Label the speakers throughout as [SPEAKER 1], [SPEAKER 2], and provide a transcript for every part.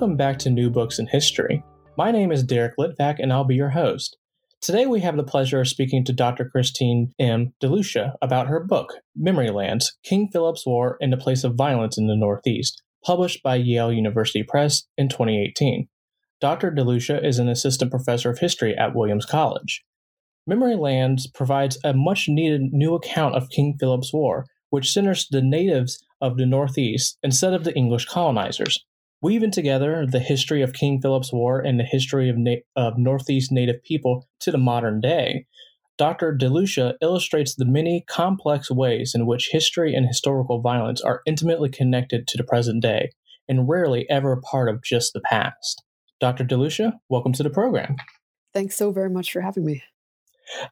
[SPEAKER 1] Welcome back to New Books in History. My name is Derek Litvak, and I'll be your host. Today we have the pleasure of speaking to Dr. Christine M. DeLucia about her book, Memory Lands King Philip's War and the Place of Violence in the Northeast, published by Yale University Press in 2018. Dr. DeLucia is an assistant professor of history at Williams College. Memory Lands provides a much needed new account of King Philip's War, which centers the natives of the Northeast instead of the English colonizers. Weaving together the history of King Philip's War and the history of, na- of Northeast Native people to the modern day, Dr. DeLucia illustrates the many complex ways in which history and historical violence are intimately connected to the present day and rarely ever a part of just the past. Dr. DeLucia, welcome to the program.
[SPEAKER 2] Thanks so very much for having me.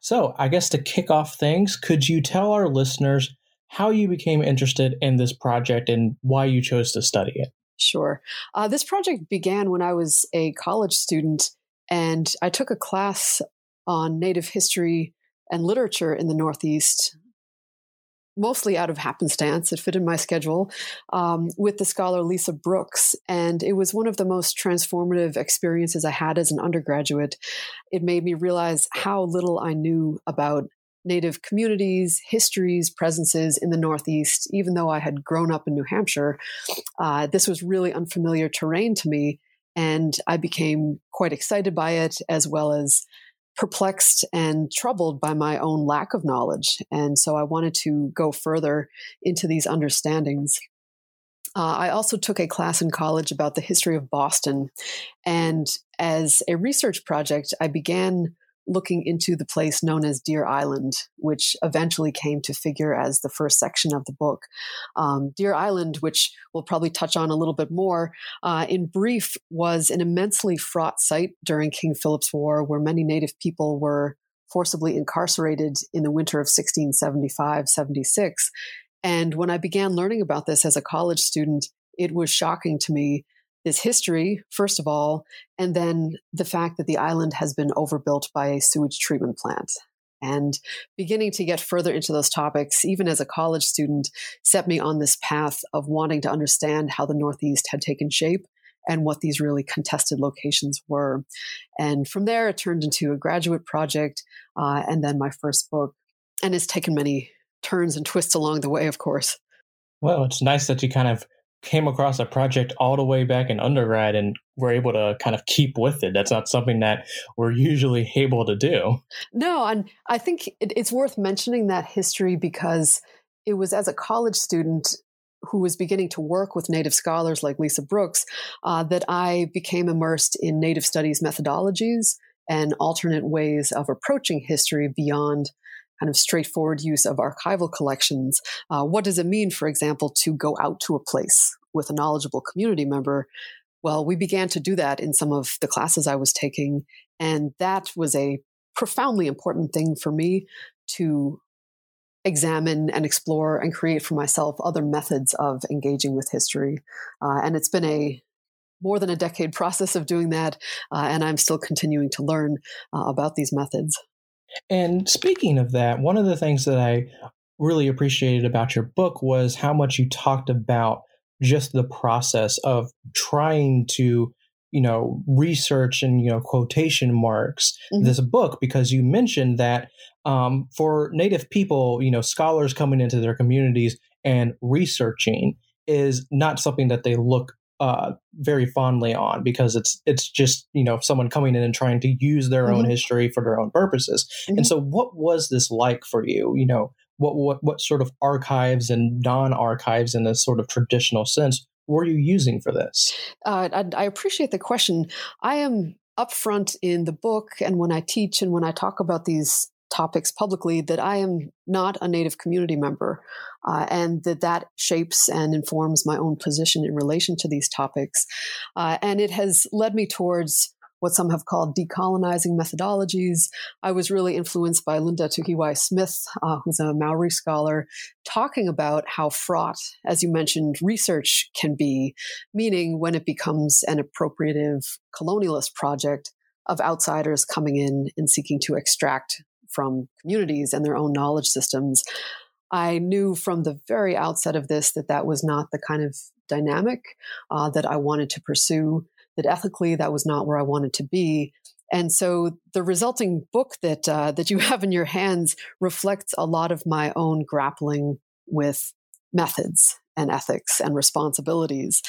[SPEAKER 1] So, I guess to kick off things, could you tell our listeners how you became interested in this project and why you chose to study it?
[SPEAKER 2] Sure. Uh, this project began when I was a college student, and I took a class on Native history and literature in the Northeast, mostly out of happenstance. It fit in my schedule um, with the scholar Lisa Brooks. And it was one of the most transformative experiences I had as an undergraduate. It made me realize how little I knew about Native communities, histories, presences in the Northeast. Even though I had grown up in New Hampshire, uh, this was really unfamiliar terrain to me. And I became quite excited by it, as well as perplexed and troubled by my own lack of knowledge. And so I wanted to go further into these understandings. Uh, I also took a class in college about the history of Boston. And as a research project, I began looking into the place known as Deer Island, which eventually came to figure as the first section of the book. Um, Deer Island, which we'll probably touch on a little bit more, uh, in brief, was an immensely fraught site during King Philip's War where many Native people were forcibly incarcerated in the winter of 1675 76. And when I began learning about this as a college student, it was shocking to me is history, first of all, and then the fact that the island has been overbuilt by a sewage treatment plant. And beginning to get further into those topics, even as a college student, set me on this path of wanting to understand how the Northeast had taken shape and what these really contested locations were. And from there, it turned into a graduate project uh, and then my first book. And it's taken many turns and twists along the way, of course.
[SPEAKER 1] Well, it's nice that you kind of came across a project all the way back in undergrad and were able to kind of keep with it. That's not something that we're usually able to do.
[SPEAKER 2] No, and I think it's worth mentioning that history because it was as a college student who was beginning to work with Native scholars like Lisa Brooks uh, that I became immersed in Native studies methodologies and alternate ways of approaching history beyond kind of straightforward use of archival collections. Uh, what does it mean, for example, to go out to a place with a knowledgeable community member? Well, we began to do that in some of the classes I was taking. And that was a profoundly important thing for me to examine and explore and create for myself other methods of engaging with history. Uh, and it's been a more than a decade process of doing that. Uh, and I'm still continuing to learn uh, about these methods.
[SPEAKER 1] And speaking of that, one of the things that I really appreciated about your book was how much you talked about just the process of trying to you know research and you know quotation marks mm-hmm. this book because you mentioned that um, for native people you know scholars coming into their communities and researching is not something that they look uh, very fondly on because it's it's just you know someone coming in and trying to use their mm-hmm. own history for their own purposes. Mm-hmm. And so, what was this like for you? You know, what what what sort of archives and non archives in this sort of traditional sense were you using for this?
[SPEAKER 2] Uh, I, I appreciate the question. I am upfront in the book and when I teach and when I talk about these topics publicly that I am not a Native community member, uh, and that that shapes and informs my own position in relation to these topics. Uh, and it has led me towards what some have called decolonizing methodologies. I was really influenced by Linda Tuhiwai Smith, uh, who's a Maori scholar, talking about how fraught, as you mentioned, research can be, meaning when it becomes an appropriative colonialist project of outsiders coming in and seeking to extract from communities and their own knowledge systems. I knew from the very outset of this that that was not the kind of dynamic uh, that I wanted to pursue, that ethically that was not where I wanted to be. And so the resulting book that uh, that you have in your hands reflects a lot of my own grappling with methods and ethics and responsibilities.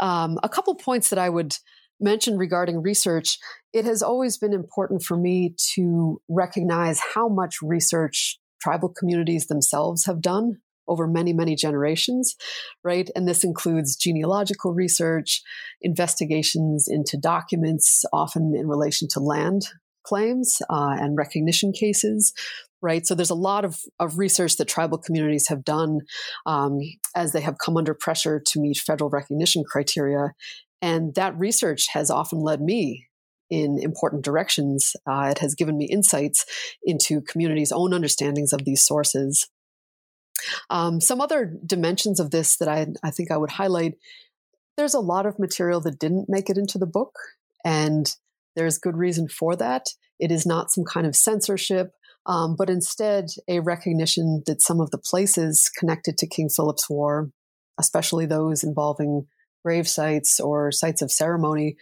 [SPEAKER 2] Um, a couple points that I would mention regarding research, it has always been important for me to recognize how much research tribal communities themselves have done over many, many generations, right? And this includes genealogical research, investigations into documents, often in relation to land claims uh, and recognition cases, right? So there's a lot of, of research that tribal communities have done um, as they have come under pressure to meet federal recognition criteria. And that research has often led me in important directions. Uh, it has given me insights into communities' own understandings of these sources. Um, some other dimensions of this that I, I think I would highlight there's a lot of material that didn't make it into the book, and there's good reason for that. It is not some kind of censorship, um, but instead a recognition that some of the places connected to King Philip's War, especially those involving grave sites or sites of ceremony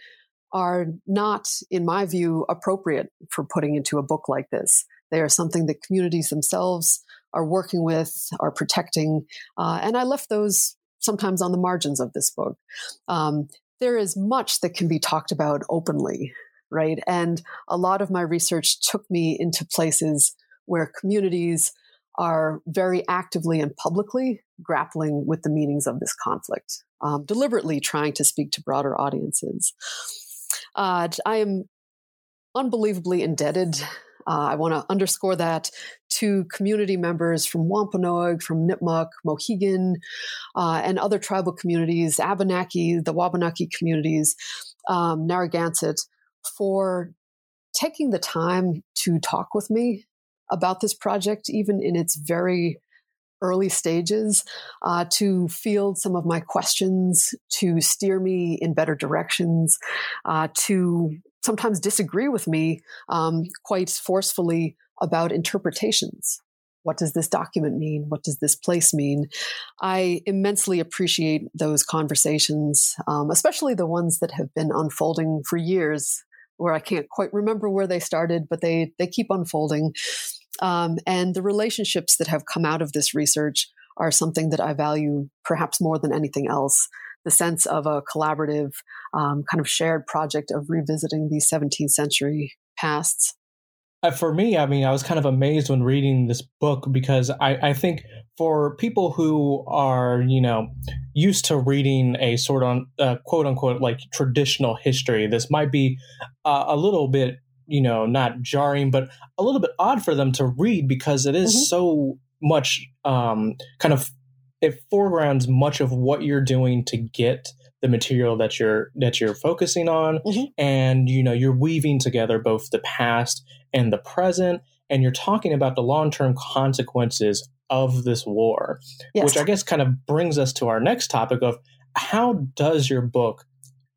[SPEAKER 2] are not, in my view, appropriate for putting into a book like this. They are something that communities themselves are working with, are protecting, uh, and I left those sometimes on the margins of this book. Um, there is much that can be talked about openly, right? And a lot of my research took me into places where communities are very actively and publicly grappling with the meanings of this conflict um, deliberately trying to speak to broader audiences. Uh, I am unbelievably indebted. Uh, I want to underscore that to community members from Wampanoag, from Nipmuc, Mohegan, uh, and other tribal communities, Abenaki, the Wabanaki communities, um, Narragansett, for taking the time to talk with me about this project, even in its very early stages uh, to field some of my questions, to steer me in better directions, uh, to sometimes disagree with me um, quite forcefully about interpretations. What does this document mean? What does this place mean? I immensely appreciate those conversations, um, especially the ones that have been unfolding for years, where I can't quite remember where they started, but they they keep unfolding. Um, and the relationships that have come out of this research are something that I value perhaps more than anything else. The sense of a collaborative, um, kind of shared project of revisiting these 17th century pasts.
[SPEAKER 1] Uh, for me, I mean, I was kind of amazed when reading this book because I, I think for people who are, you know, used to reading a sort of uh, quote unquote like traditional history, this might be uh, a little bit you know not jarring but a little bit odd for them to read because it is mm-hmm. so much um, kind of it foregrounds much of what you're doing to get the material that you're that you're focusing on mm-hmm. and you know you're weaving together both the past and the present and you're talking about the long-term consequences of this war yes. which i guess kind of brings us to our next topic of how does your book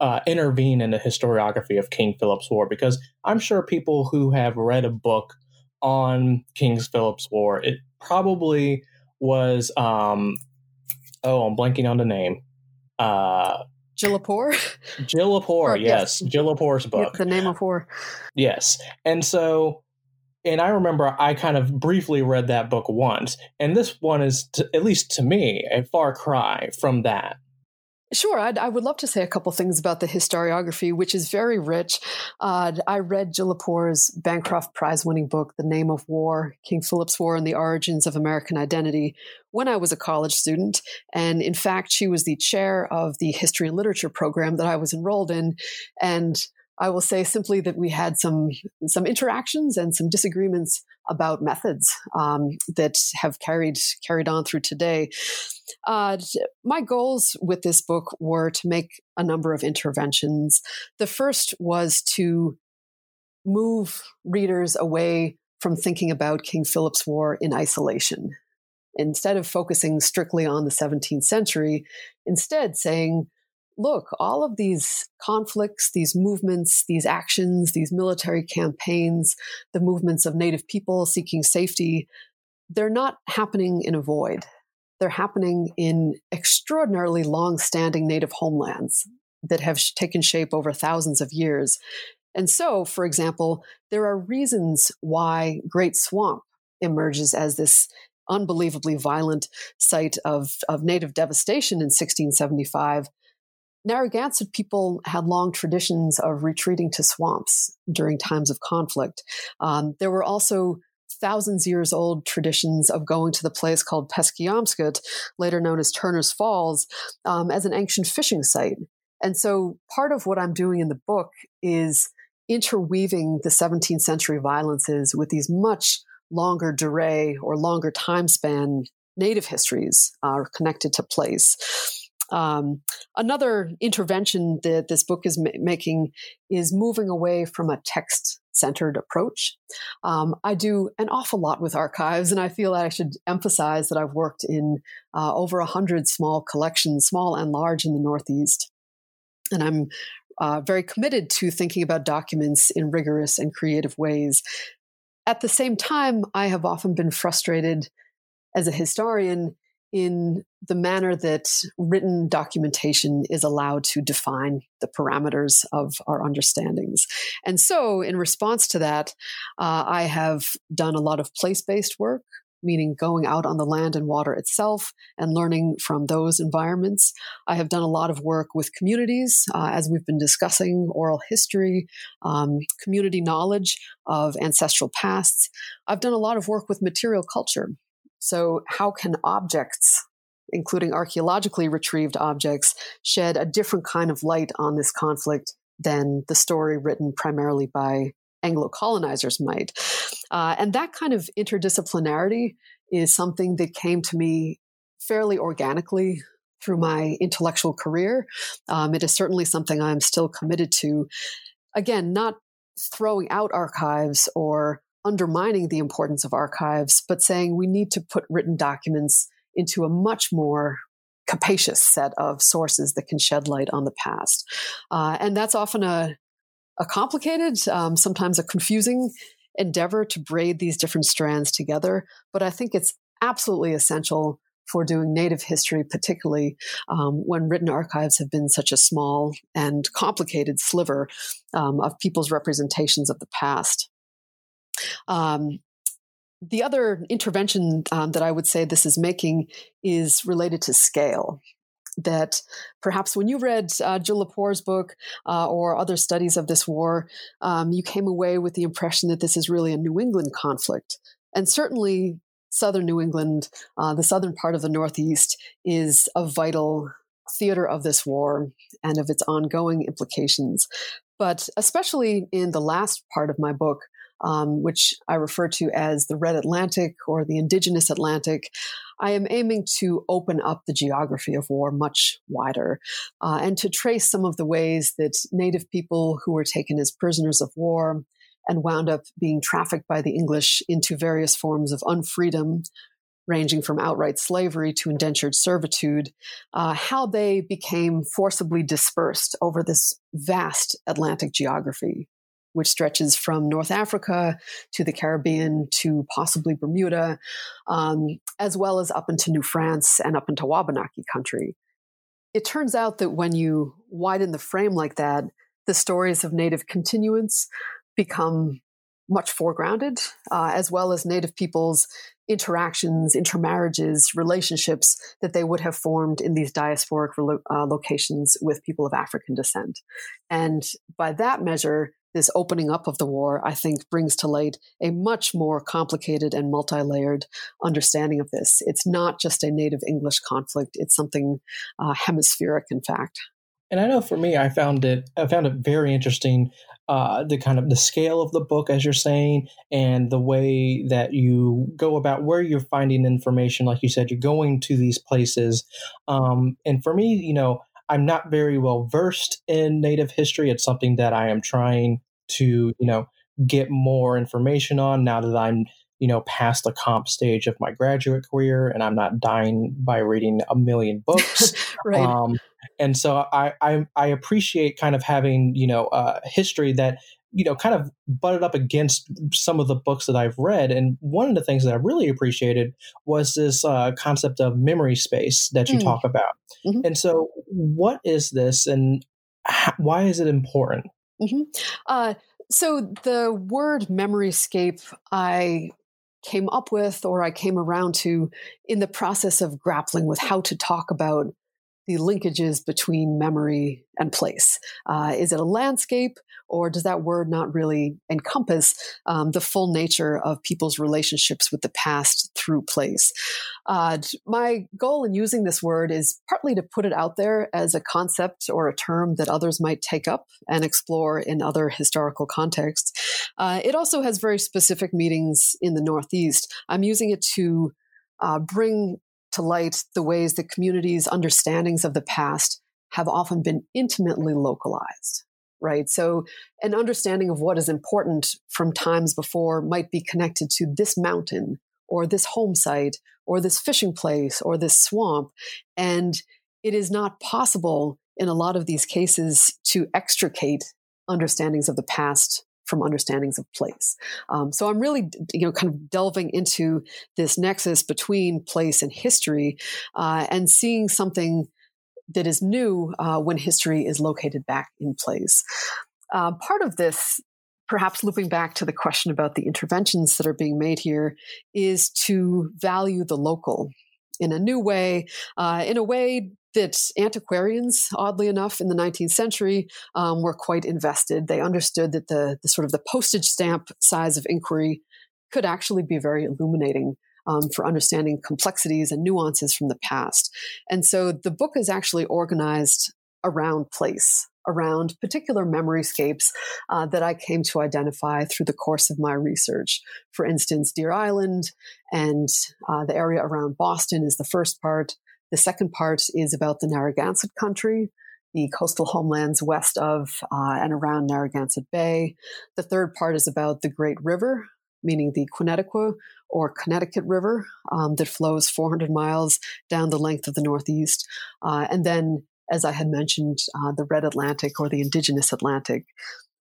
[SPEAKER 1] uh, intervene in the historiography of King Philip's War because I'm sure people who have read a book on King Philip's War, it probably was, um, oh, I'm blanking on the name. Uh?
[SPEAKER 2] Jill
[SPEAKER 1] Lepore, yes. yes. Book.
[SPEAKER 2] the name of war.
[SPEAKER 1] Yes. And so, and I remember I kind of briefly read that book once, and this one is, to, at least to me, a far cry from that.
[SPEAKER 2] Sure, I'd, I would love to say a couple things about the historiography, which is very rich. Uh, I read Jill Lepore's Bancroft Prize winning book, The Name of War King Philip's War and the Origins of American Identity, when I was a college student. And in fact, she was the chair of the history and literature program that I was enrolled in. And I will say simply that we had some some interactions and some disagreements about methods um, that have carried carried on through today. Uh, my goals with this book were to make a number of interventions. The first was to move readers away from thinking about King Philip's War in isolation. Instead of focusing strictly on the 17th century, instead saying, look, all of these conflicts, these movements, these actions, these military campaigns, the movements of Native people seeking safety, they're not happening in a void. They're happening in extraordinarily long standing Native homelands that have taken shape over thousands of years. And so, for example, there are reasons why Great Swamp emerges as this unbelievably violent site of, of native devastation in 1675 Narragansett people had long traditions of retreating to swamps during times of conflict. Um, there were also thousands years old traditions of going to the place called Peskeompskut, later known as Turner's Falls, um, as an ancient fishing site. And so part of what I'm doing in the book is interweaving the 17th century violences with these much longue durée or longer time span native histories are connected to place. Um, another intervention that this book is ma- making is moving away from a text centered approach. Um, I do an awful lot with archives, and I feel that I should emphasize that I've worked in uh, over a hundred small collections, small and large, in the Northeast. And I'm uh, very committed to thinking about documents in rigorous and creative ways. At the same time, I have often been frustrated as a historian in the manner that written documentation is allowed to define the parameters of our understandings. And so, in response to that, uh, I have done a lot of place based work, meaning going out on the land and water itself and learning from those environments. I have done a lot of work with communities, uh, as we've been discussing oral history, um, community knowledge of ancestral pasts. I've done a lot of work with material culture. So, how can objects, including archaeologically retrieved objects, shed a different kind of light on this conflict than the story written primarily by Anglo colonizers might? Uh, and that kind of interdisciplinarity is something that came to me fairly organically through my intellectual career. Um, it is certainly something I'm still committed to. Again, not throwing out archives or undermining the importance of archives, but saying we need to put written documents into a much more capacious set of sources that can shed light on the past. Uh, and that's often a, a complicated, um, sometimes a confusing endeavor to braid these different strands together. But I think it's absolutely essential for doing Native history, particularly um, when written archives have been such a small and complicated sliver um, of people's representations of the past. Um, the other intervention um, that I would say this is making is related to scale. That perhaps when you read uh, Jill Lepore's book uh, or other studies of this war, um, you came away with the impression that this is really a New England conflict. And certainly, southern New England, uh, the southern part of the Northeast, is a vital theater of this war and of its ongoing implications. But especially in the last part of my book, um, which I refer to as the Red Atlantic or the Indigenous Atlantic, I am aiming to open up the geography of war much wider uh, and to trace some of the ways that Native people who were taken as prisoners of war and wound up being trafficked by the English into various forms of unfreedom, ranging from outright slavery to indentured servitude, uh, how they became forcibly dispersed over this vast Atlantic geography which stretches from North Africa to the Caribbean to possibly Bermuda, um, as well as up into New France and up into Wabanaki country. It turns out that when you widen the frame like that, the stories of Native continuance become much foregrounded, uh, as well as Native peoples' interactions, intermarriages, relationships that they would have formed in these diasporic uh, locations with people of African descent. And by that measure, this opening up of the war, I think, brings to light a much more complicated and multi layered understanding of this. It's not just a native English conflict, it's something uh, hemispheric, in fact.
[SPEAKER 1] And I know for me, I found it I found it very interesting uh, the kind of the scale of the book, as you're saying, and the way that you go about where you're finding information. Like you said, you're going to these places. Um, and for me, you know, I'm not very well versed in Native history. It's something that I am trying to, you know, get more information on now that I'm you know, past the comp stage of my graduate career, and I'm not dying by reading a million books.
[SPEAKER 2] right.
[SPEAKER 1] Um, and so I, I, I appreciate kind of having you know uh, history that you know kind of butted up against some of the books that I've read. And one of the things that I really appreciated was this uh, concept of memory space that you mm. talk about. Mm-hmm. And so, what is this, and why is it important?
[SPEAKER 2] Mm-hmm. Uh, so the word memoryscape, I came up with or I came around to in the process of grappling with how to talk about the linkages between memory and place. Uh, is it a landscape, or does that word not really encompass um, the full nature of people's relationships with the past through place? Uh, my goal in using this word is partly to put it out there as a concept or a term that others might take up and explore in other historical contexts. Uh, it also has very specific meanings in the Northeast. I'm using it to uh, bring to light the ways that communities' understandings of the past have often been intimately localized, right? So, an understanding of what is important from times before might be connected to this mountain or this home site or this fishing place or this swamp. And it is not possible in a lot of these cases to extricate understandings of the past from understandings of place. Um, so I'm really, you know, kind of delving into this nexus between place and history uh, and seeing something that is new uh, when history is located back in place. Uh, part of this, perhaps looping back to the question about the interventions that are being made here, is to value the local in a new way, uh, in a way that antiquarians, oddly enough, in the 19th century, um, were quite invested. They understood that the, the, sort of the postage stamp size of inquiry could actually be very illuminating um, for understanding complexities and nuances from the past. And so the book is actually organized around place, around particular memoryscapes uh, that I came to identify through the course of my research. For instance, Deer Island and uh, the area around Boston is the first part. The second part is about the Narragansett country, the coastal homelands west of uh, and around Narragansett Bay. The third part is about the Great River, meaning the Kwinitekw or Connecticut River um, that flows 400 miles down the length of the Northeast. Uh, and then, as I had mentioned, uh, the Red Atlantic or the Indigenous Atlantic.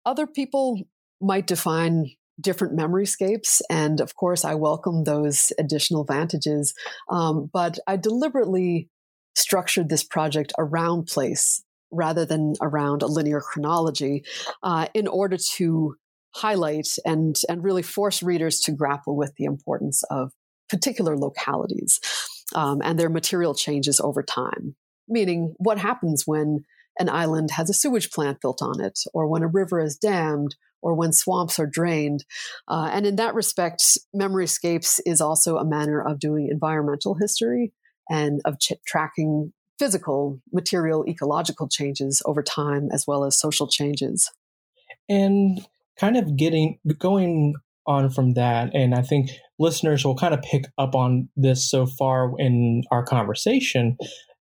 [SPEAKER 2] Other people might define different memoryscapes. And of course, I welcome those additional vantages. Um, but I deliberately structured this project around place rather than around a linear chronology uh, in order to highlight and, and really force readers to grapple with the importance of particular localities um, and their material changes over time. Meaning, what happens when an island has a sewage plant built on it, or when a river is dammed, or when swamps are drained. Uh, and in that respect, memory Memoryscapes is also a manner of doing environmental history and of ch- tracking physical, material, ecological changes over time, as well as social changes.
[SPEAKER 1] And kind of getting going on from that, and I think listeners will kind of pick up on this so far in our conversation.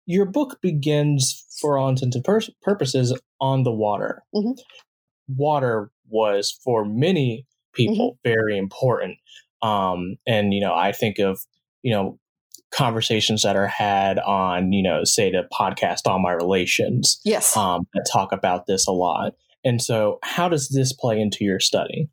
[SPEAKER 1] Your book begins, for all intents and pur- purposes, on the water. Mm-hmm. Water was for many people mm-hmm. very important. Um, and you know, I think of you know conversations that are had on you know say the podcast on my relations
[SPEAKER 2] yes
[SPEAKER 1] um, that talk about this a lot and so how does this play into your study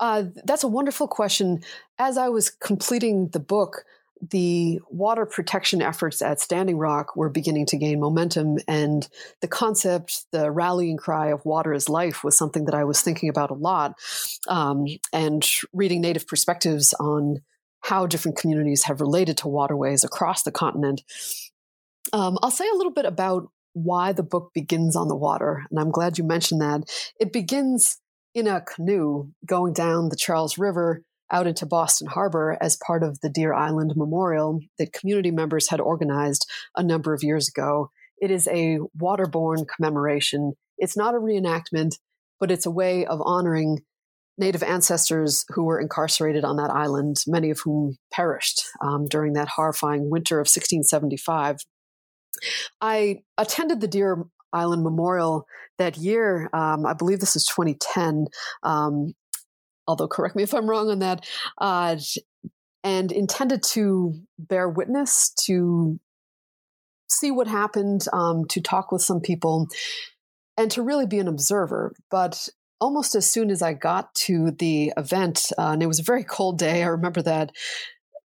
[SPEAKER 2] uh, that's a wonderful question as i was completing the book the water protection efforts at Standing Rock were beginning to gain momentum. And the concept, the rallying cry of water is life was something that I was thinking about a lot. Um, and reading Native perspectives on how different communities have related to waterways across the continent. Um, I'll say a little bit about why the book begins on the water. And I'm glad you mentioned that. It begins in a canoe going down the Charles River out into Boston Harbor as part of the Deer Island Memorial that community members had organized a number of years ago It is a waterborne commemoration. It's not a reenactment, but it's a way of honoring Native ancestors who were incarcerated on that island, many of whom perished um, during that horrifying winter of 1675. I attended the Deer Island Memorial that year. Um, I believe this is 2010. Um, although, correct me if I'm wrong on that. Uh, and intended to bear witness, to see what happened, um, to talk with some people, and to really be an observer. But almost as soon as I got to the event, uh, and it was a very cold day, I remember that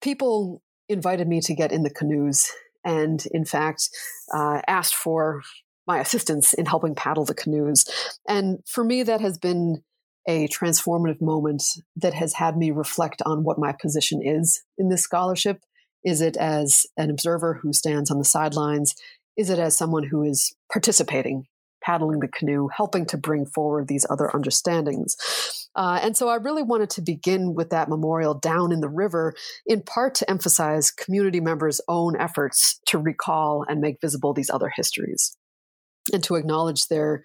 [SPEAKER 2] people invited me to get in the canoes and, in fact, uh, asked for my assistance in helping paddle the canoes. And for me, that has been a transformative moment that has had me reflect on what my position is in this scholarship. Is it as an observer who stands on the sidelines? Is it as someone who is participating, paddling the canoe, helping to bring forward these other understandings? Uh, and so I really wanted to begin with that memorial down in the river, in part to emphasize community members' own efforts to recall and make visible these other histories and to acknowledge their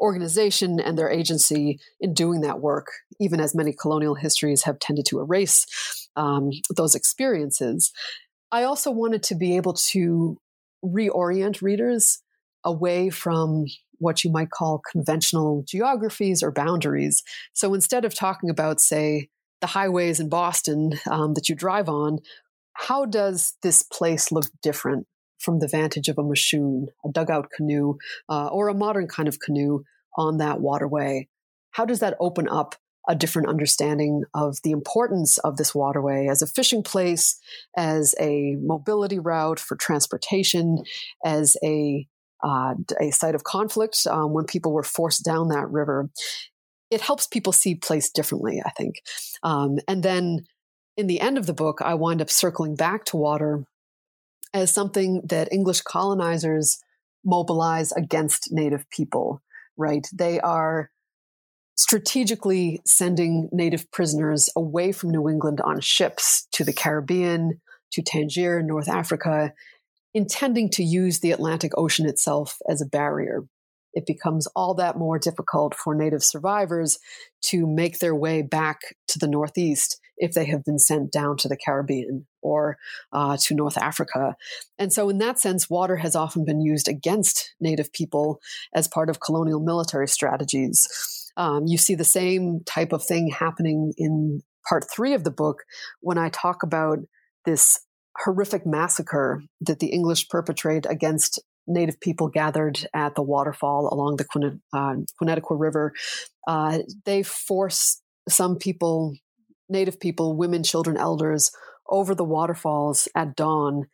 [SPEAKER 2] organization and their agency in doing that work, even as many colonial histories have tended to erase um, those experiences. I also wanted to be able to reorient readers away from what you might call conventional geographies or boundaries. So instead of talking about, say, the highways in Boston um, that you drive on, how does this place look different from the vantage of a mishoon, a dugout canoe, uh, or a modern kind of canoe on that waterway. How does that open up a different understanding of the importance of this waterway as a fishing place, as a mobility route for transportation, as a uh, a site of conflict um, when people were forced down that river. It helps people see place differently, I think. Um, and then in the end of the book, I wind up circling back to water as something that English colonizers mobilize against Native people, right? They are strategically sending Native prisoners away from New England on ships to the Caribbean, to Tangier, North Africa, intending to use the Atlantic Ocean itself as a barrier. It becomes all that more difficult for Native survivors to make their way back to the Northeast if they have been sent down to the Caribbean or uh, to North Africa. And so, in that sense, water has often been used against Native people as part of colonial military strategies. Um, you see the same type of thing happening in part three of the book when I talk about this horrific massacre that the English perpetrate against Native people gathered at the waterfall along the Kwinitekw uh, River. Uh, they force some people Native people, women, children, elders over the waterfalls at dawn,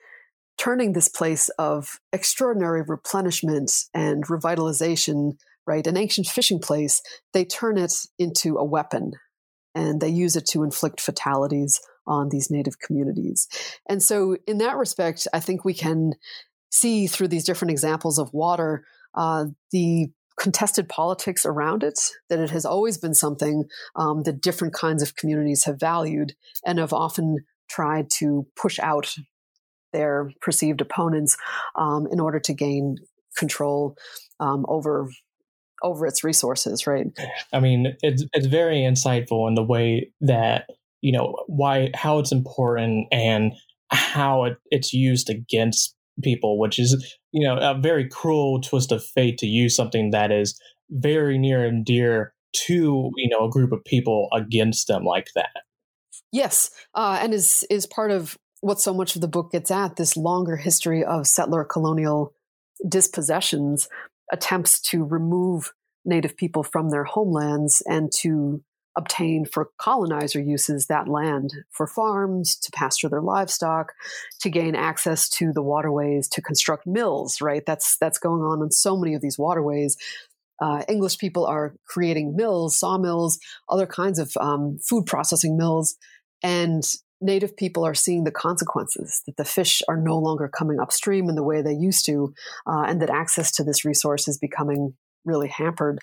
[SPEAKER 2] turning this place of extraordinary replenishment and revitalization, right, an ancient fishing place, they turn it into a weapon and they use it to inflict fatalities on these native communities. And so, in that respect, I think we can see through these different examples of water uh, the contested politics around it, that it has always been something um, that different kinds of communities have valued and have often tried to push out their perceived opponents um, in order to gain control um, over over its resources right?
[SPEAKER 1] I mean it's it's very insightful in the way that you know why how it's important and how it, it's used against people, which is, you know, a very cruel twist of fate to use something that is very near and dear to, you know, a group of people against them like that.
[SPEAKER 2] Yes. Uh, and is, is part of what so much of the book gets at this longer history of settler colonial dispossessions, attempts to remove Native people from their homelands and to obtain for colonizer uses that land for farms, to pasture their livestock, to gain access to the waterways, to construct mills, right? That's, that's going on in so many of these waterways. Uh, English people are creating mills, sawmills, other kinds of um, food processing mills, and Native people are seeing the consequences that the fish are no longer coming upstream in the way they used to, uh, and that access to this resource is becoming really hampered.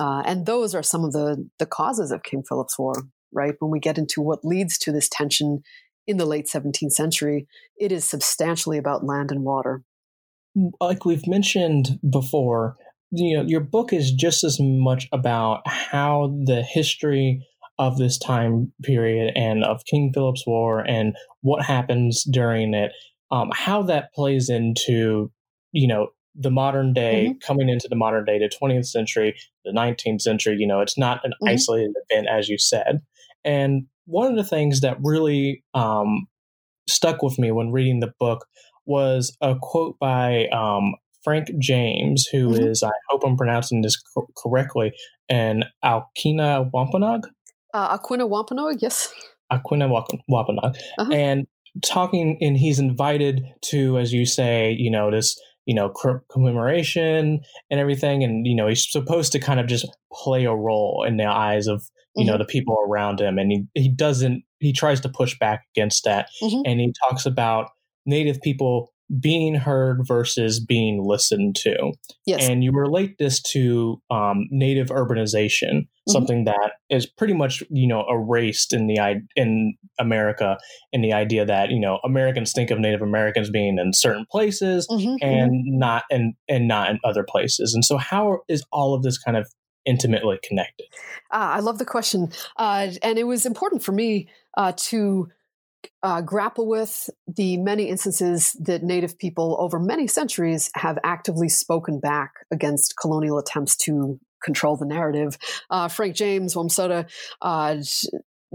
[SPEAKER 2] Uh, and those are some of the, the causes of King Philip's War, right? When we get into what leads to this tension in the late 17th century, it is substantially about land and water.
[SPEAKER 1] like we've mentioned before, you know, your book is just as much about how the history of this time period and of King Philip's War and what happens during it, um, how that plays into, you know, the modern day, mm-hmm. coming into the modern day, the 20th century, the 19th century, you know, it's not an mm-hmm. isolated event, as you said. And one of the things that really um, stuck with me when reading the book was a quote by um, Frank James, who mm-hmm. is I hope I'm pronouncing this co- correctly, and Alkina Wampanoag.
[SPEAKER 2] Uh, Aquinnah Wampanoag, yes.
[SPEAKER 1] Aquinnah Wampanoag. Uh-huh. And talking, and he's invited to, as you say, you know, this you know commemoration and everything and you know he's supposed to kind of just play a role in the eyes of you mm-hmm. know the people around him and he, he doesn't he tries to push back against that mm-hmm. and he talks about native people being heard versus being listened to. Yes. And you relate this to um, native urbanization, mm-hmm. something that is pretty much you know erased in the in America in the idea that you know Americans think of Native Americans being in certain places mm-hmm. and mm-hmm. not and and not in other places. And so how is all of this kind of intimately connected?
[SPEAKER 2] Uh, I love the question, uh, and it was important for me uh, to uh, grapple with the many instances that Native people over many centuries have actively spoken back against colonial attempts to control the narrative. Uh, Frank James, Wamsutta, uh,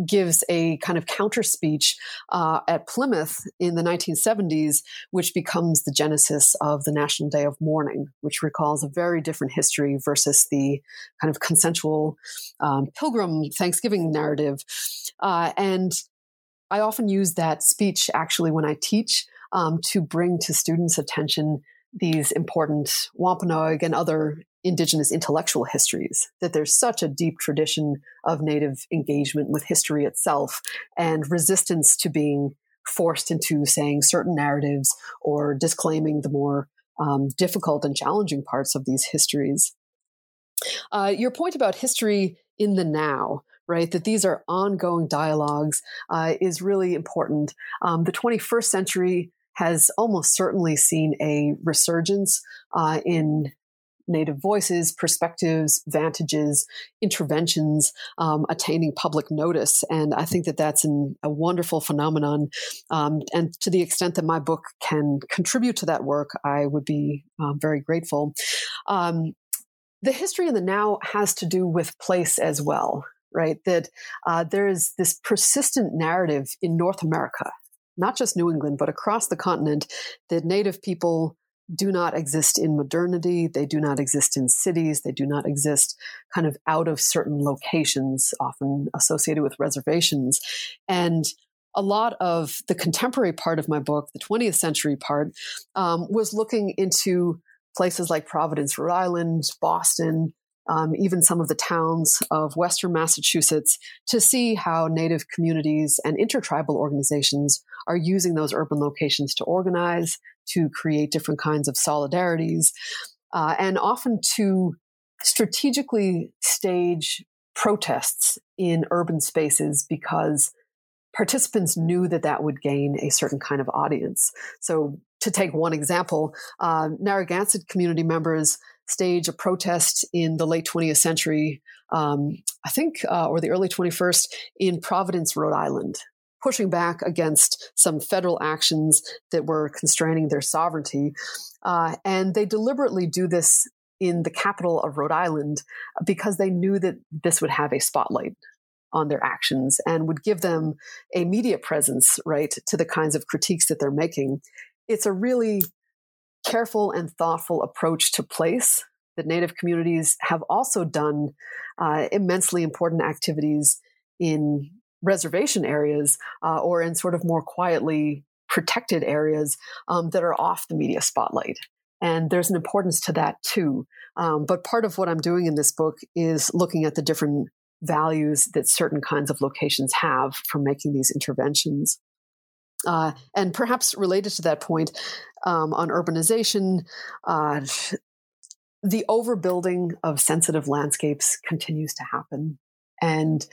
[SPEAKER 2] gives a kind of counter speech uh, at Plymouth in the 1970s, which becomes the genesis of the National Day of Mourning, which recalls a very different history versus the kind of consensual um, pilgrim Thanksgiving narrative. Uh, and I often use that speech actually when I teach um, to bring to students' attention these important Wampanoag and other indigenous intellectual histories, that there's such a deep tradition of Native engagement with history itself and resistance to being forced into saying certain narratives or disclaiming the more um, difficult and challenging parts of these histories. Uh, your point about history in the now, right? That these are ongoing dialogues uh, is really important. Um, the 21st century has almost certainly seen a resurgence uh, in Native voices, perspectives, vantages, interventions um, attaining public notice. And I think that that's an, a wonderful phenomenon. Um, and to the extent that my book can contribute to that work, I would be um, very grateful. Um, the history in the now has to do with place as well right? That uh, there is this persistent narrative in North America, not just New England, but across the continent, that Native people do not exist in modernity. They do not exist in cities. They do not exist kind of out of certain locations, often associated with reservations. And a lot of the contemporary part of my book, the 20th century part, um, was looking into places like Providence, Rhode Island, Boston, um, even some of the towns of Western Massachusetts, to see how Native communities and intertribal organizations are using those urban locations to organize, to create different kinds of solidarities, uh, and often to strategically stage protests in urban spaces because participants knew that that would gain a certain kind of audience. So, to take one example, uh, Narragansett community members stage a protest in the late 20th century, um, I think, uh, or the early 21st, in Providence, Rhode Island, pushing back against some federal actions that were constraining their sovereignty. Uh, and they deliberately do this in the capital of Rhode Island because they knew that this would have a spotlight on their actions and would give them a media presence, right, to the kinds of critiques that they're making. It's a really careful and thoughtful approach to place that Native communities have also done uh, immensely important activities in reservation areas uh, or in sort of more quietly protected areas um, that are off the media spotlight. And there's an importance to that too. Um, but part of what I'm doing in this book is looking at the different values that certain kinds of locations have for making these interventions. Uh, and perhaps related to that point um, on urbanization, uh, the overbuilding of sensitive landscapes continues to happen. And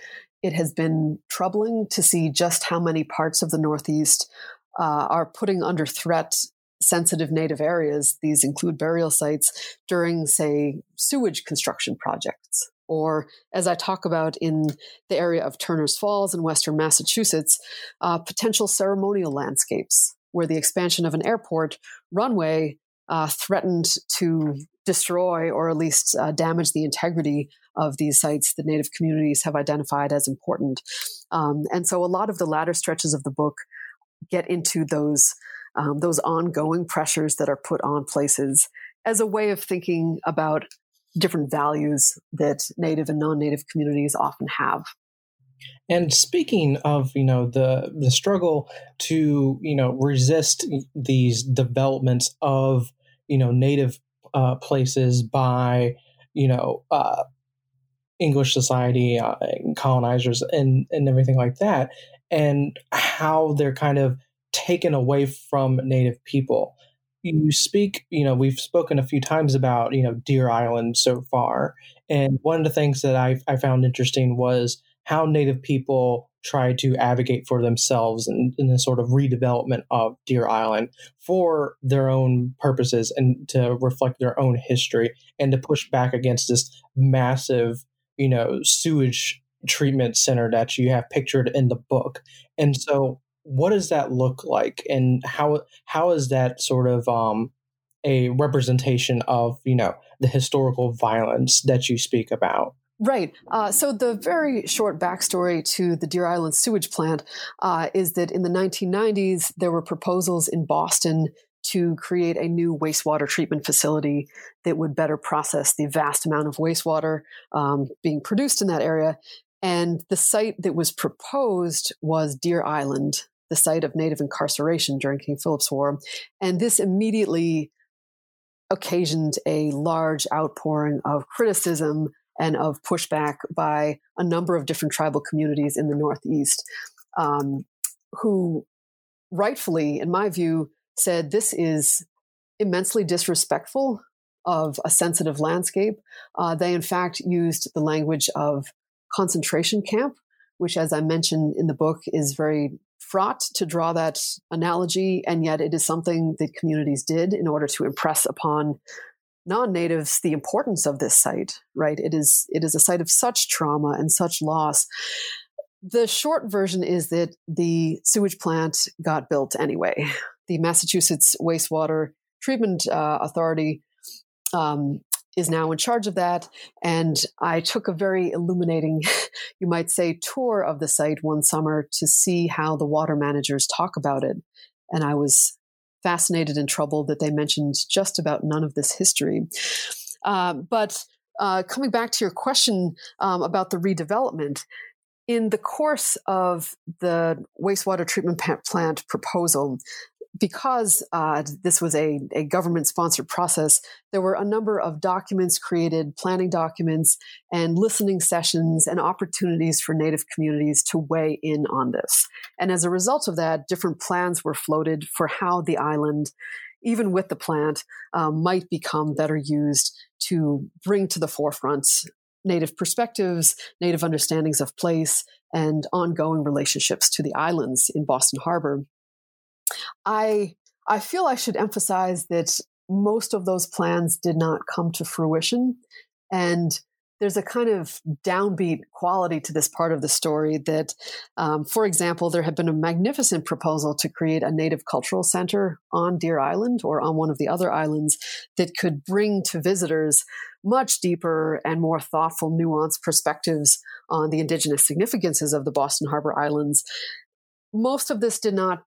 [SPEAKER 2] it has been troubling to see just how many parts of the Northeast uh, are putting under threat sensitive native areas. These include burial sites during, say, sewage construction projects. Or, as I talk about in the area of Turner's Falls in western Massachusetts, uh, potential ceremonial landscapes where the expansion of an airport runway uh, threatened to destroy or at least uh, damage the integrity of these sites that Native communities have identified as important. Um, and so a lot of the latter stretches of the book get into those. Um, those ongoing pressures that are put on places as a way of thinking about different values that native and non-native communities often have
[SPEAKER 1] and speaking of, you know, the the struggle to, you know, resist these developments of, you know, native uh, places by, you know, uh, English society, uh, colonizers, and and everything like that, and how they're kind of taken away from native people. You speak, you know, we've spoken a few times about, you know, Deer Island so far, and one of the things that I I found interesting was how Native people try to advocate for themselves in, in the sort of redevelopment of Deer Island for their own purposes and to reflect their own history and to push back against this massive, you know, sewage treatment center that you have pictured in the book. And so what does that look like and how how is that sort of um a representation of, you know, the historical violence that you speak about?
[SPEAKER 2] Right. Uh, so the very short backstory to the Deer Island sewage plant uh, is that in the 1990s there were proposals in Boston to create a new wastewater treatment facility that would better process the vast amount of wastewater um, being produced in that area. And the site that was proposed was Deer Island, the site of Native incarceration during King Philip's War. And this immediately occasioned a large outpouring of criticism and of pushback by a number of different tribal communities in the Northeast, um, who rightfully, in my view, said this is immensely disrespectful of a sensitive landscape. Uh, they, in fact, used the language of concentration camp, which, as I mentioned in the book, is very fraught to draw that analogy, and yet it is something that communities did in order to impress upon non-natives the importance of this site right? It is it is a site of such trauma and such loss. The short version is that the sewage plant got built anyway. The massachusetts wastewater treatment uh, authority um, is now in charge of that and i took a very illuminating you might say tour of the site one summer to see how the water managers talk about it and i was fascinated and troubled that they mentioned just about none of this history. Uh, but uh, coming back to your question um, about the redevelopment, in the course of the wastewater treatment plant proposal, because uh, this was a, a government sponsored process, there were a number of documents created, planning documents, and listening sessions and opportunities for Native communities to weigh in on this. And as a result of that, different plans were floated for how the island, even with the plant, um, might become better used to bring to the forefront Native perspectives, Native understandings of place, and ongoing relationships to the islands in Boston Harbor. I I feel I should emphasize that most of those plans did not come to fruition, and there's a kind of downbeat quality to this part of the story that, um, for example, there had been a magnificent proposal to create a native cultural center on Deer Island or on one of the other islands that could bring to visitors much deeper and more thoughtful, nuanced perspectives on the indigenous significances of the Boston Harbor Islands. Most of this did not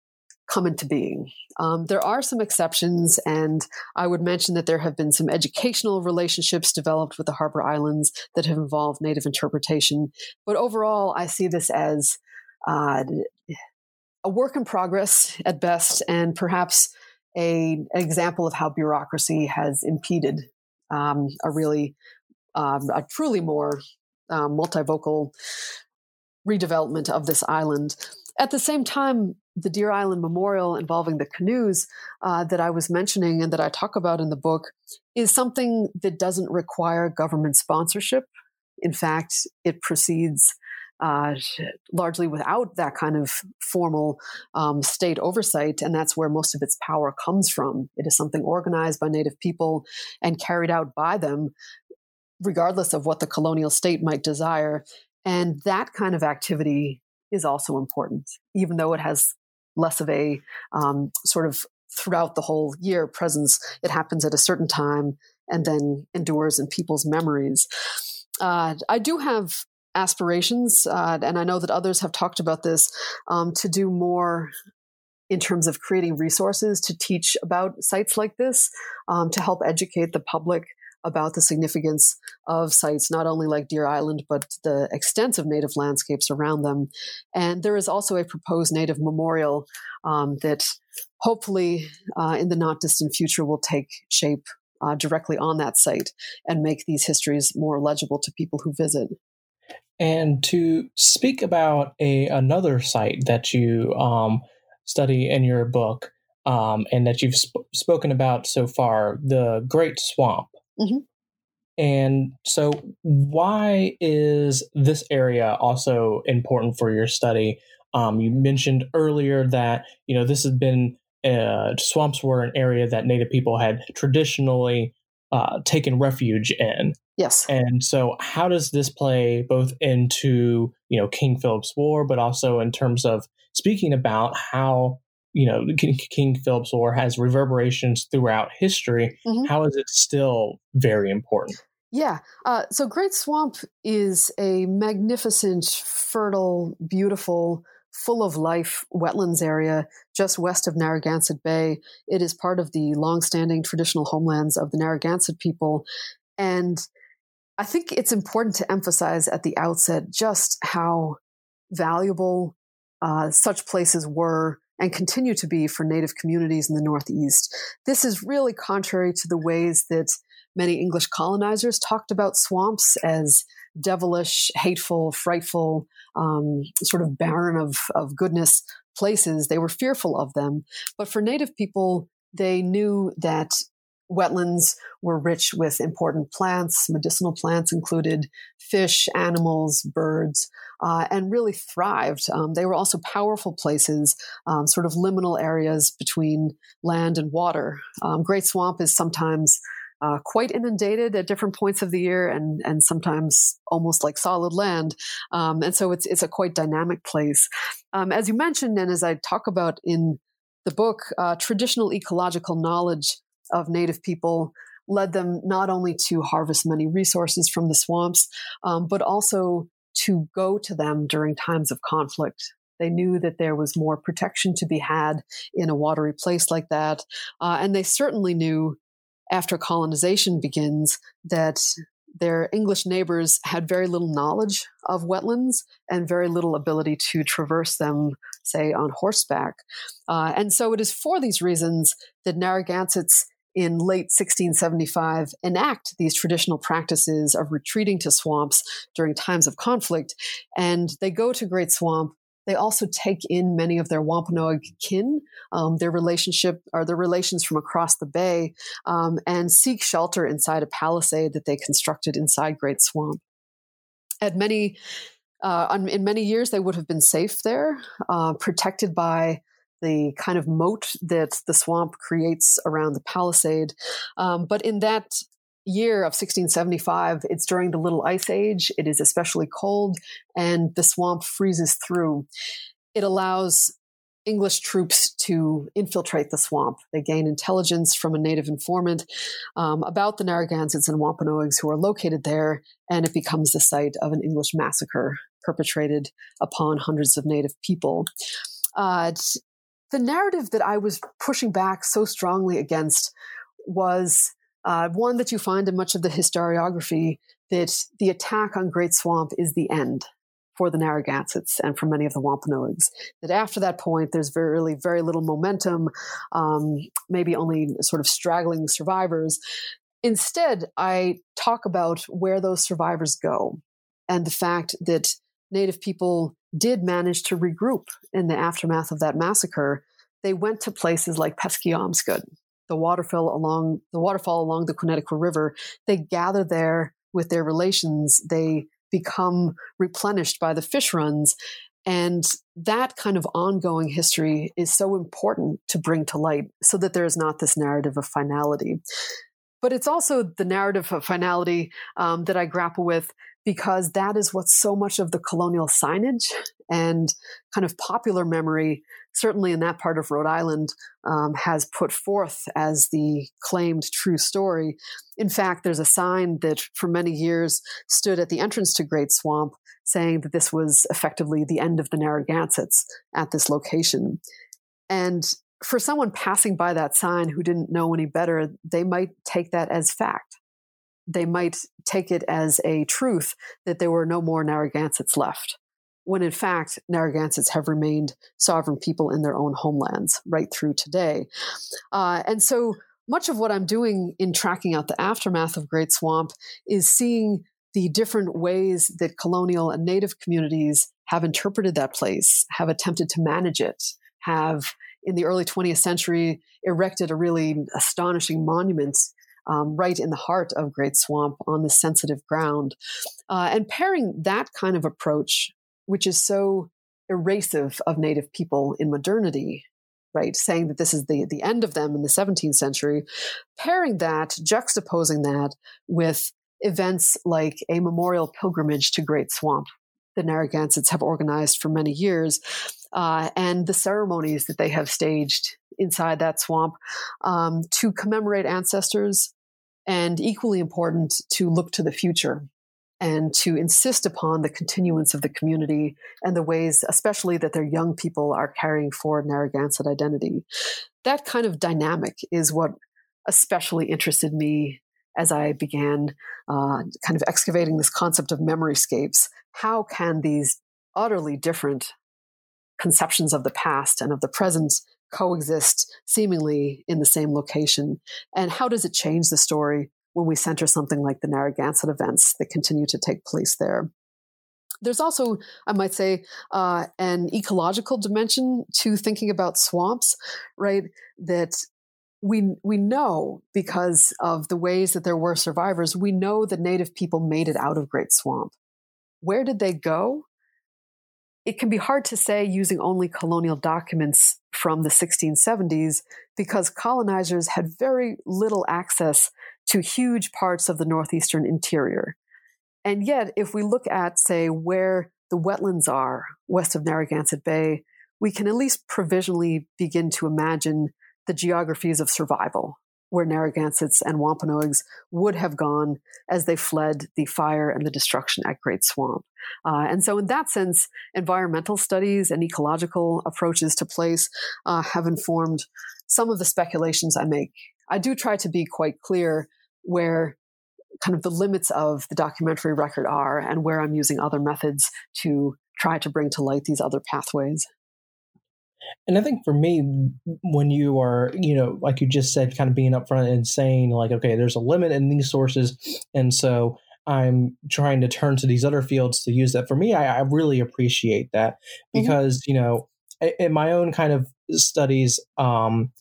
[SPEAKER 2] come into being. Um, there are some exceptions, and I would mention that there have been some educational relationships developed with the Harbor Islands that have involved Native interpretation. But overall, I see this as uh, a work in progress at best, and perhaps a, an example of how bureaucracy has impeded um, a really, um, a truly more uh, multivocal redevelopment of this island. At the same time, the Deer Island Memorial involving the canoes uh, that I was mentioning and that I talk about in the book is something that doesn't require government sponsorship. In fact, it proceeds uh, largely without that kind of formal um, state oversight. And that's where most of its power comes from. It is something organized by Native people and carried out by them, regardless of what the colonial state might desire. And that kind of activity is also important, even though it has less of a um, sort of throughout the whole year presence. It happens at a certain time and then endures in people's memories. Uh, I do have aspirations, uh, and I know that others have talked about this, um, to do more in terms of creating resources to teach about sites like this, um, to help educate the public about the significance of sites, not only like Deer Island, but the extensive native landscapes around them. And there is also a proposed native memorial um, that hopefully uh, in the not distant future will take shape uh, directly on that site and make these histories more legible to people who visit.
[SPEAKER 1] And to speak about a another site that you um, study in your book um, and that you've sp- spoken about so far, the Great Swamp. Mm-hmm. And so, why is this area also important for your study? Um, you mentioned earlier that you know this has been uh, swamps were an area that Native people had traditionally uh, taken refuge in.
[SPEAKER 2] Yes.
[SPEAKER 1] And so, how does this play both into you know King Philip's War, but also in terms of speaking about how you know King Philip's War has reverberations throughout history? Mm-hmm. How is it still very important?
[SPEAKER 2] Yeah. Uh, so, Great Swamp is a magnificent, fertile, beautiful full of life wetlands area just west of Narragansett Bay. It is part of the longstanding traditional homelands of the Narragansett people. And I think it's important to emphasize at the outset just how valuable uh, such places were and continue to be for Native communities in the Northeast. This is really contrary to the ways that many English colonizers talked about swamps as devilish, hateful, frightful, um, sort of barren of, of goodness places. They were fearful of them. But for Native people, they knew that wetlands were rich with important plants, medicinal plants included, fish, animals, birds, uh, and really thrived. Um, they were also powerful places, um, sort of liminal areas between land and water. Um, Great Swamp is sometimes uh, quite inundated at different points of the year and and sometimes almost like solid land. Um, and so it's it's a quite dynamic place. Um, as you mentioned, and as I talk about in the book, uh, traditional ecological knowledge of Native people led them not only to harvest many resources from the swamps, um, but also to go to them during times of conflict. They knew that there was more protection to be had in a watery place like that. Uh, and they certainly knew after colonization begins that their English neighbors had very little knowledge of wetlands and very little ability to traverse them, say, on horseback. Uh, and so it is for these reasons that Narragansetts in late 1675 enact these traditional practices of retreating to swamps during times of conflict. And they go to Great Swamp they also take in many of their Wampanoag kin, um, their relationship or their relations from across the bay, um, and seek shelter inside a palisade that they constructed inside Great Swamp. At many, uh, in many years, they would have been safe there, uh, protected by the kind of moat that the swamp creates around the palisade. Um, but in that year of 1675, it's during the Little Ice Age. It is especially cold, and the swamp freezes through. It allows English troops to infiltrate the swamp. They gain intelligence from a native informant um, about the Narragansetts and Wampanoags who are located there, and it becomes the site of an English massacre perpetrated upon hundreds of native people. Uh, the narrative that I was pushing back so strongly against was uh, one that you find in much of the historiography that the attack on Great Swamp is the end for the Narragansetts and for many of the Wampanoags. That after that point, there's very, really very little momentum, um, maybe only sort of straggling survivors. Instead, I talk about where those survivors go and the fact that Native people did manage to regroup in the aftermath of that massacre. They went to places like Peskeompskut, the waterfall along the waterfall along the Connecticut River. They gather there with their relations. They become replenished by the fish runs. And that kind of ongoing history is so important to bring to light so that there is not this narrative of finality. But it's also the narrative of finality um, that I grapple with because that is what so much of the colonial signage and kind of popular memory, certainly in that part of Rhode Island, um, has put forth as the claimed true story. In fact, there's a sign that for many years stood at the entrance to Great Swamp saying that this was effectively the end of the Narragansetts at this location. And for someone passing by that sign who didn't know any better, they might take that as fact they might take it as a truth that there were no more Narragansetts left, when in fact, Narragansetts have remained sovereign people in their own homelands right through today. Uh, and so much of what I'm doing in tracking out the aftermath of Great Swamp is seeing the different ways that colonial and native communities have interpreted that place, have attempted to manage it, have in the early 20th century erected a really astonishing monument um, right in the heart of Great Swamp on the sensitive ground. Uh, and pairing that kind of approach, which is so erasive of Native people in modernity, right, saying that this is the, the end of them in the 17th century, pairing that, juxtaposing that with events like a memorial pilgrimage to Great Swamp the Narragansetts have organized for many years, uh, and the ceremonies that they have staged inside that swamp um, to commemorate ancestors and equally important to look to the future and to insist upon the continuance of the community and the ways, especially that their young people are carrying forward Narragansett identity. That kind of dynamic is what especially interested me as I began uh, kind of excavating this concept of memoryscapes. How can these utterly different conceptions of the past and of the present coexist seemingly in the same location? And how does it change the story when we center something like the Narragansett events that continue to take place there? There's also, I might say, uh, an ecological dimension to thinking about swamps, right? That we we know because of the ways that there were survivors, we know that Native people made it out of Great Swamp. Where did they go? it can be hard to say using only colonial documents from the 1670s because colonizers had very little access to huge parts of the northeastern interior. And yet, if we look at, say, where the wetlands are west of Narragansett Bay, we can at least provisionally begin to imagine the geographies of survival where Narragansetts and Wampanoags would have gone as they fled the fire and the destruction at Great Swamp. Uh, and so, in that sense, environmental studies and ecological approaches to place uh, have informed some of the speculations I make. I do try to be quite clear where kind of the limits of the documentary record are and where I'm using other methods to try to bring to light these other pathways.
[SPEAKER 1] And I think for me, when you are, you know, like you just said, kind of being upfront and saying, like, okay, there's a limit in these sources. And so I'm trying to turn to these other fields to use that. For me, I, I really appreciate that mm-hmm. because, mm-hmm. you know, in my own kind of studies, um,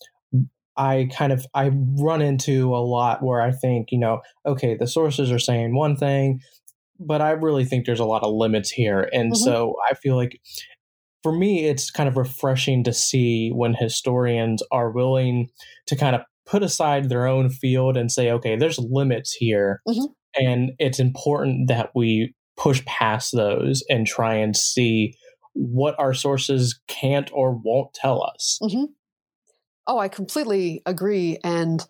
[SPEAKER 1] I kind of I run into a lot where I think, you know, okay, the sources are saying one thing, but I really think there's a lot of limits here. And mm-hmm. so I feel like for me, it's kind of refreshing to see when historians are willing to kind of put aside their own field and say, okay, there's limits here. Mm-hmm. And it's important that we push past those and try and see what our sources can't or won't tell us.
[SPEAKER 2] Mm-hmm. Oh, I completely agree. And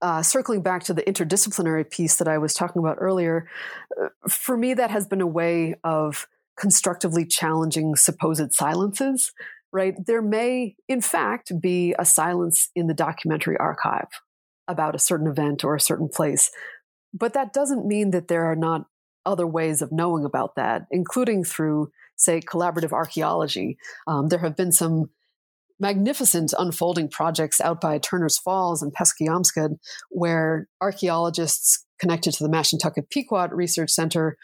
[SPEAKER 2] uh, circling back to the interdisciplinary piece that I was talking about earlier, uh, for me, that has been a way of constructively challenging supposed silences, right? There may, in fact, be a silence in the documentary archive about a certain event or a certain place. But that doesn't mean that there are not other ways of knowing about that, including through, say, collaborative archaeology. Um, there have been some magnificent unfolding projects out by Turner's Falls and Peskeompskut, where archaeologists connected to the Mashantucket Pequot Research Center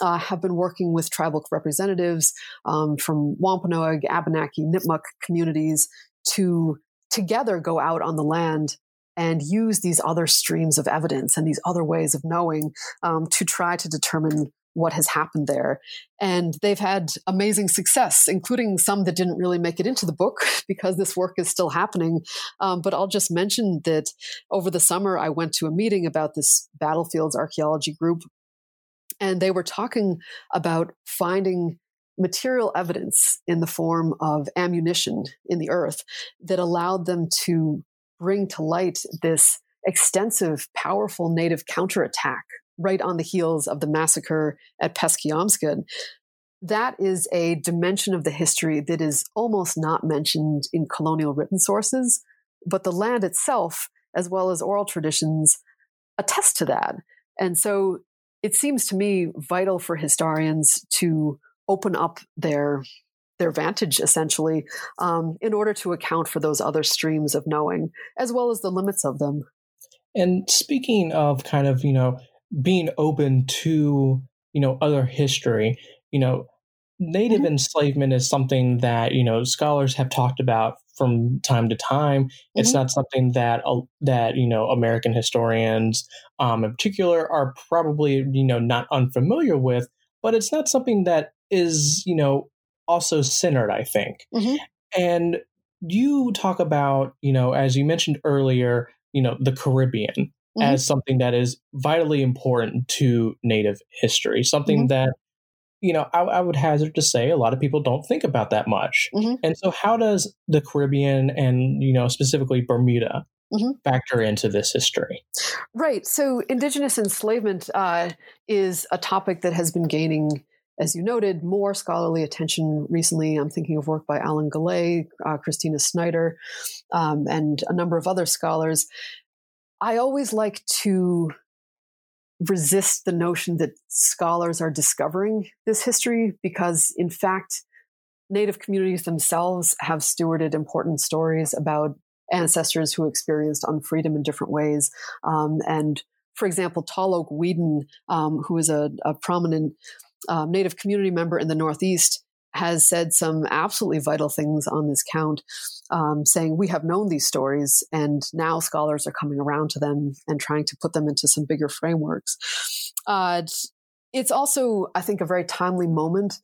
[SPEAKER 2] uh, have been working with tribal representatives um, from Wampanoag, Abenaki, Nipmuc communities to together go out on the land and use these other streams of evidence and these other ways of knowing um, to try to determine what has happened there. And they've had amazing success, including some that didn't really make it into the book because this work is still happening. Um, but I'll just mention that over the summer, I went to a meeting about this battlefields archaeology group, and they were talking about finding material evidence in the form of ammunition in the earth that allowed them to bring to light this extensive, powerful native counterattack right on the heels of the massacre at Peskeompskut. That is a dimension of the history that is almost not mentioned in colonial written sources, but the land itself, as well as oral traditions, attest to that. And so it seems to me vital for historians to open up their their vantage essentially um, in order to account for those other streams of knowing as well as the limits of them.
[SPEAKER 1] And speaking of kind of you know being open to you know other history you know native mm-hmm. enslavement is something that you know scholars have talked about from time to time mm-hmm. it's not something that uh, that you know american historians um, in particular are probably you know not unfamiliar with but it's not something that is you know also centered i think mm-hmm. and you talk about you know as you mentioned earlier you know the caribbean mm-hmm. as something that is vitally important to Native history, something mm-hmm. that you know, I, I, would hazard to say a lot of people don't think about that much. Mm-hmm. And so, how does the Caribbean and, you know, specifically Bermuda mm-hmm. factor into this history?
[SPEAKER 2] Right. So, indigenous enslavement uh, is a topic that has been gaining, as you noted, more scholarly attention recently. I'm thinking of work by Alan Gallay, uh, Christina Snyder, um, and a number of other scholars. I always like to resist the notion that scholars are discovering this history because, in fact, Native communities themselves have stewarded important stories about ancestors who experienced unfreedom in different ways. Um, and for example, Tall Oak Weeden, um, who is a, a prominent uh, Native community member in the Northeast, has said some absolutely vital things on this count, um, saying we have known these stories and now scholars are coming around to them and trying to put them into some bigger frameworks. Uh, it's also, I think, a very timely moment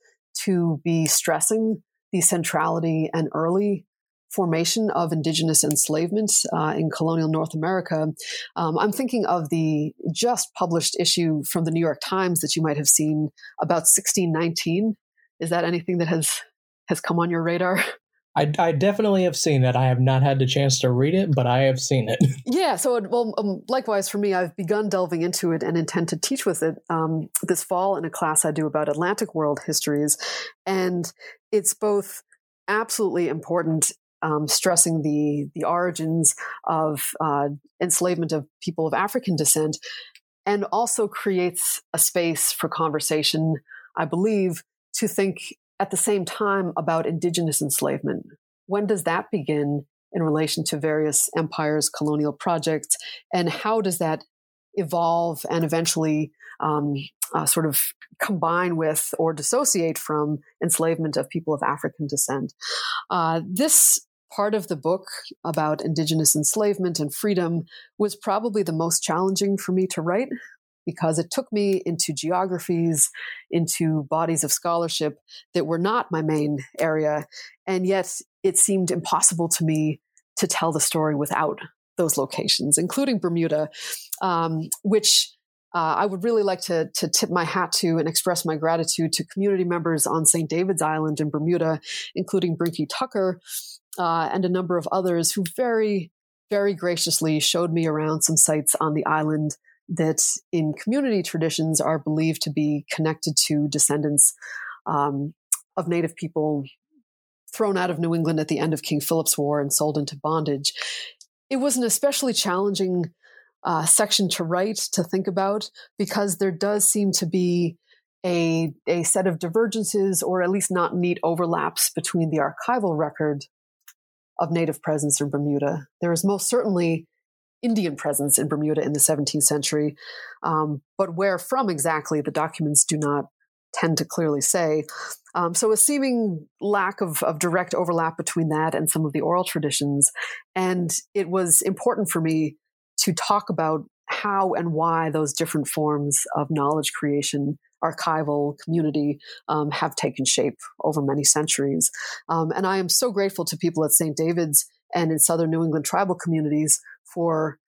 [SPEAKER 2] to be stressing the centrality and early formation of indigenous enslavement uh, in colonial North America. Um, I'm thinking of the just published issue from the New York Times that you might have seen about 1619 is that anything that has has come on your radar?
[SPEAKER 1] I, I definitely have seen it. I have not had the chance to read it, but I have seen it.
[SPEAKER 2] yeah. So, well, um, likewise for me, I've begun delving into it and intend to teach with it um, this fall in a class I do about Atlantic world histories, and it's both absolutely important um, stressing the the origins of uh, enslavement of people of African descent, and also creates a space for conversation. I believe to think at the same time about indigenous enslavement. When does that begin in relation to various empires, colonial projects, and how does that evolve and eventually um, uh, sort of combine with or dissociate from enslavement of people of African descent? Uh, this part of the book about indigenous enslavement and freedom was probably the most challenging for me to write because it took me into geographies, into bodies of scholarship that were not my main area. And yet it seemed impossible to me to tell the story without those locations, including Bermuda, um, which uh, I would really like to, to tip my hat to and express my gratitude to community members on St. David's Island in Bermuda, including Brinky Tucker uh, and a number of others who very, very graciously showed me around some sites on the island that in community traditions are believed to be connected to descendants um, of Native people thrown out of New England at the end of King Philip's War and sold into bondage. It was an especially challenging uh, section to write, to think about, because there does seem to be a, a set of divergences or at least not neat overlaps between the archival record of Native presence in Bermuda. There is most certainly Indian presence in Bermuda in the 17th century, um, but where from exactly the documents do not tend to clearly say. Um, so a seeming lack of, of direct overlap between that and some of the oral traditions. And it was important for me to talk about how and why those different forms of knowledge creation archival community um, have taken shape over many centuries. Um, and I am so grateful to people at St. David's and in Southern New England tribal communities for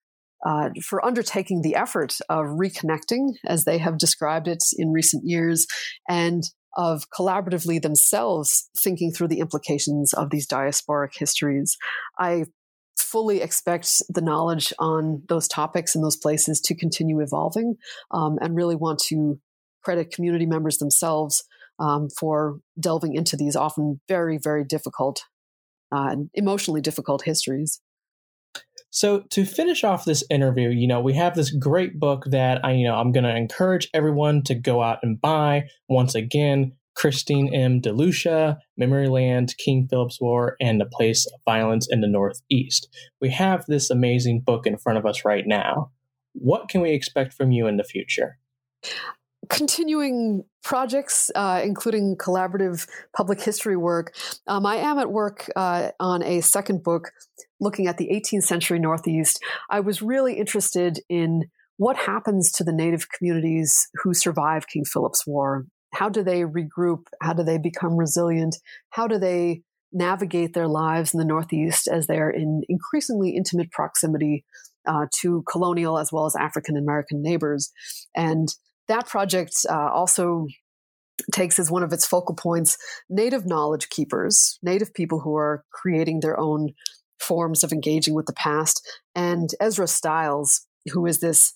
[SPEAKER 2] uh, for undertaking the effort of reconnecting, as they have described it in recent years, and of collaboratively themselves thinking through the implications of these diasporic histories. I fully expect the knowledge on those topics and those places to continue evolving um, and really want to credit community members themselves um, for delving into these often very, very difficult, uh, emotionally difficult histories.
[SPEAKER 1] So to finish off this interview, you know, we have this great book that I, you know, I'm going to encourage everyone to go out and buy. Once again, Christine M. DeLucia, Memoryland, King Philip's War, and the Place of Violence in the Northeast. We have this amazing book in front of us right now. What can we expect from you in the future?
[SPEAKER 2] Continuing projects, uh, including collaborative public history work. Um, I am at work uh, on a second book looking at the 18th century Northeast. I was really interested in what happens to the native communities who survive King Philip's War. How do they regroup? How do they become resilient? How do they navigate their lives in the Northeast as they're in increasingly intimate proximity uh, to colonial as well as African American neighbors? And that project uh, also takes as one of its focal points native knowledge keepers, native people who are creating their own forms of engaging with the past, and Ezra Stiles, who is this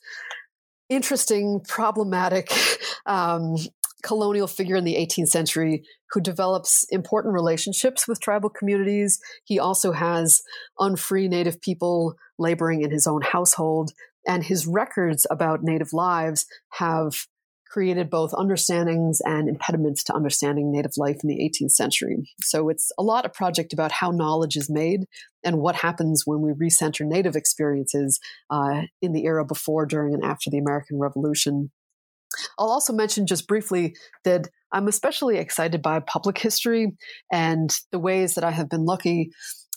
[SPEAKER 2] interesting, problematic um, colonial figure in the 18th century who develops important relationships with tribal communities. He also has unfree native people laboring in his own household and his records about Native lives have created both understandings and impediments to understanding Native life in the 18th century. So it's a lot of project about how knowledge is made and what happens when we recenter Native experiences uh, in the era before, during, and after the American Revolution. I'll also mention just briefly that I'm especially excited by public history and the ways that I have been lucky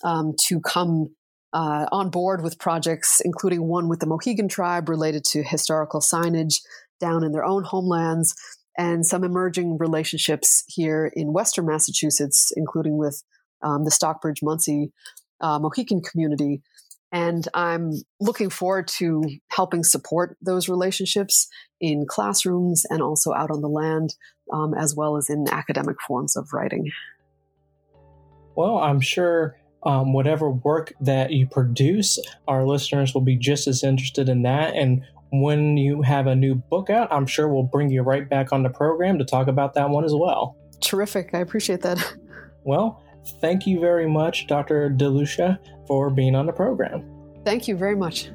[SPEAKER 2] um, to come uh, on board with projects, including one with the Mohegan tribe related to historical signage down in their own homelands, and some emerging relationships here in Western Massachusetts, including with um, the Stockbridge Munsee uh, community. And I'm looking forward to helping support those relationships in classrooms and also out on the land, um, as well as in academic forms of writing.
[SPEAKER 1] Well, I'm sure um, whatever work that you produce, our listeners will be just as interested in that. And when you have a new book out, I'm sure we'll bring you right back on the program to talk about that one as well.
[SPEAKER 2] Terrific. I appreciate that.
[SPEAKER 1] Well, thank you very much, Dr. DeLucia, for being on the program.
[SPEAKER 2] Thank you very much.